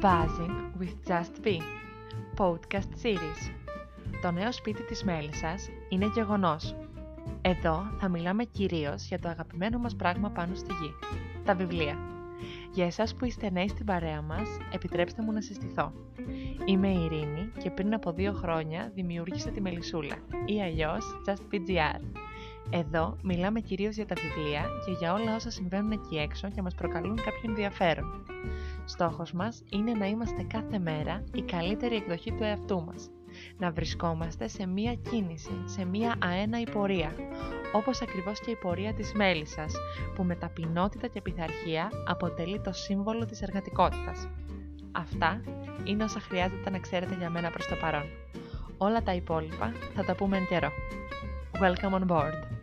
Buzzing with Just Be Podcast Series Το νέο σπίτι της Μέλισσας είναι γεγονός. Εδώ θα μιλάμε κυρίως για το αγαπημένο μας πράγμα πάνω στη γη, τα βιβλία. Για εσάς που είστε νέοι στην παρέα μας, επιτρέψτε μου να συστηθώ. Είμαι η Ειρήνη και πριν από δύο χρόνια δημιούργησα τη Μελισσούλα ή αλλιώς Just PGR. Εδώ μιλάμε κυρίως για τα βιβλία και για όλα όσα συμβαίνουν εκεί έξω και μας προκαλούν κάποιο ενδιαφέρον. Στόχος μας είναι να είμαστε κάθε μέρα η καλύτερη εκδοχή του εαυτού μας. Να βρισκόμαστε σε μία κίνηση, σε μία αέναη πορεία, όπως ακριβώς και η πορεία της μέλισσας, που με ταπεινότητα και πειθαρχία αποτελεί το σύμβολο της εργατικότητας. Αυτά είναι όσα χρειάζεται να ξέρετε για μένα προς το παρόν. Όλα τα υπόλοιπα θα τα πούμε εν καιρό. Welcome on board!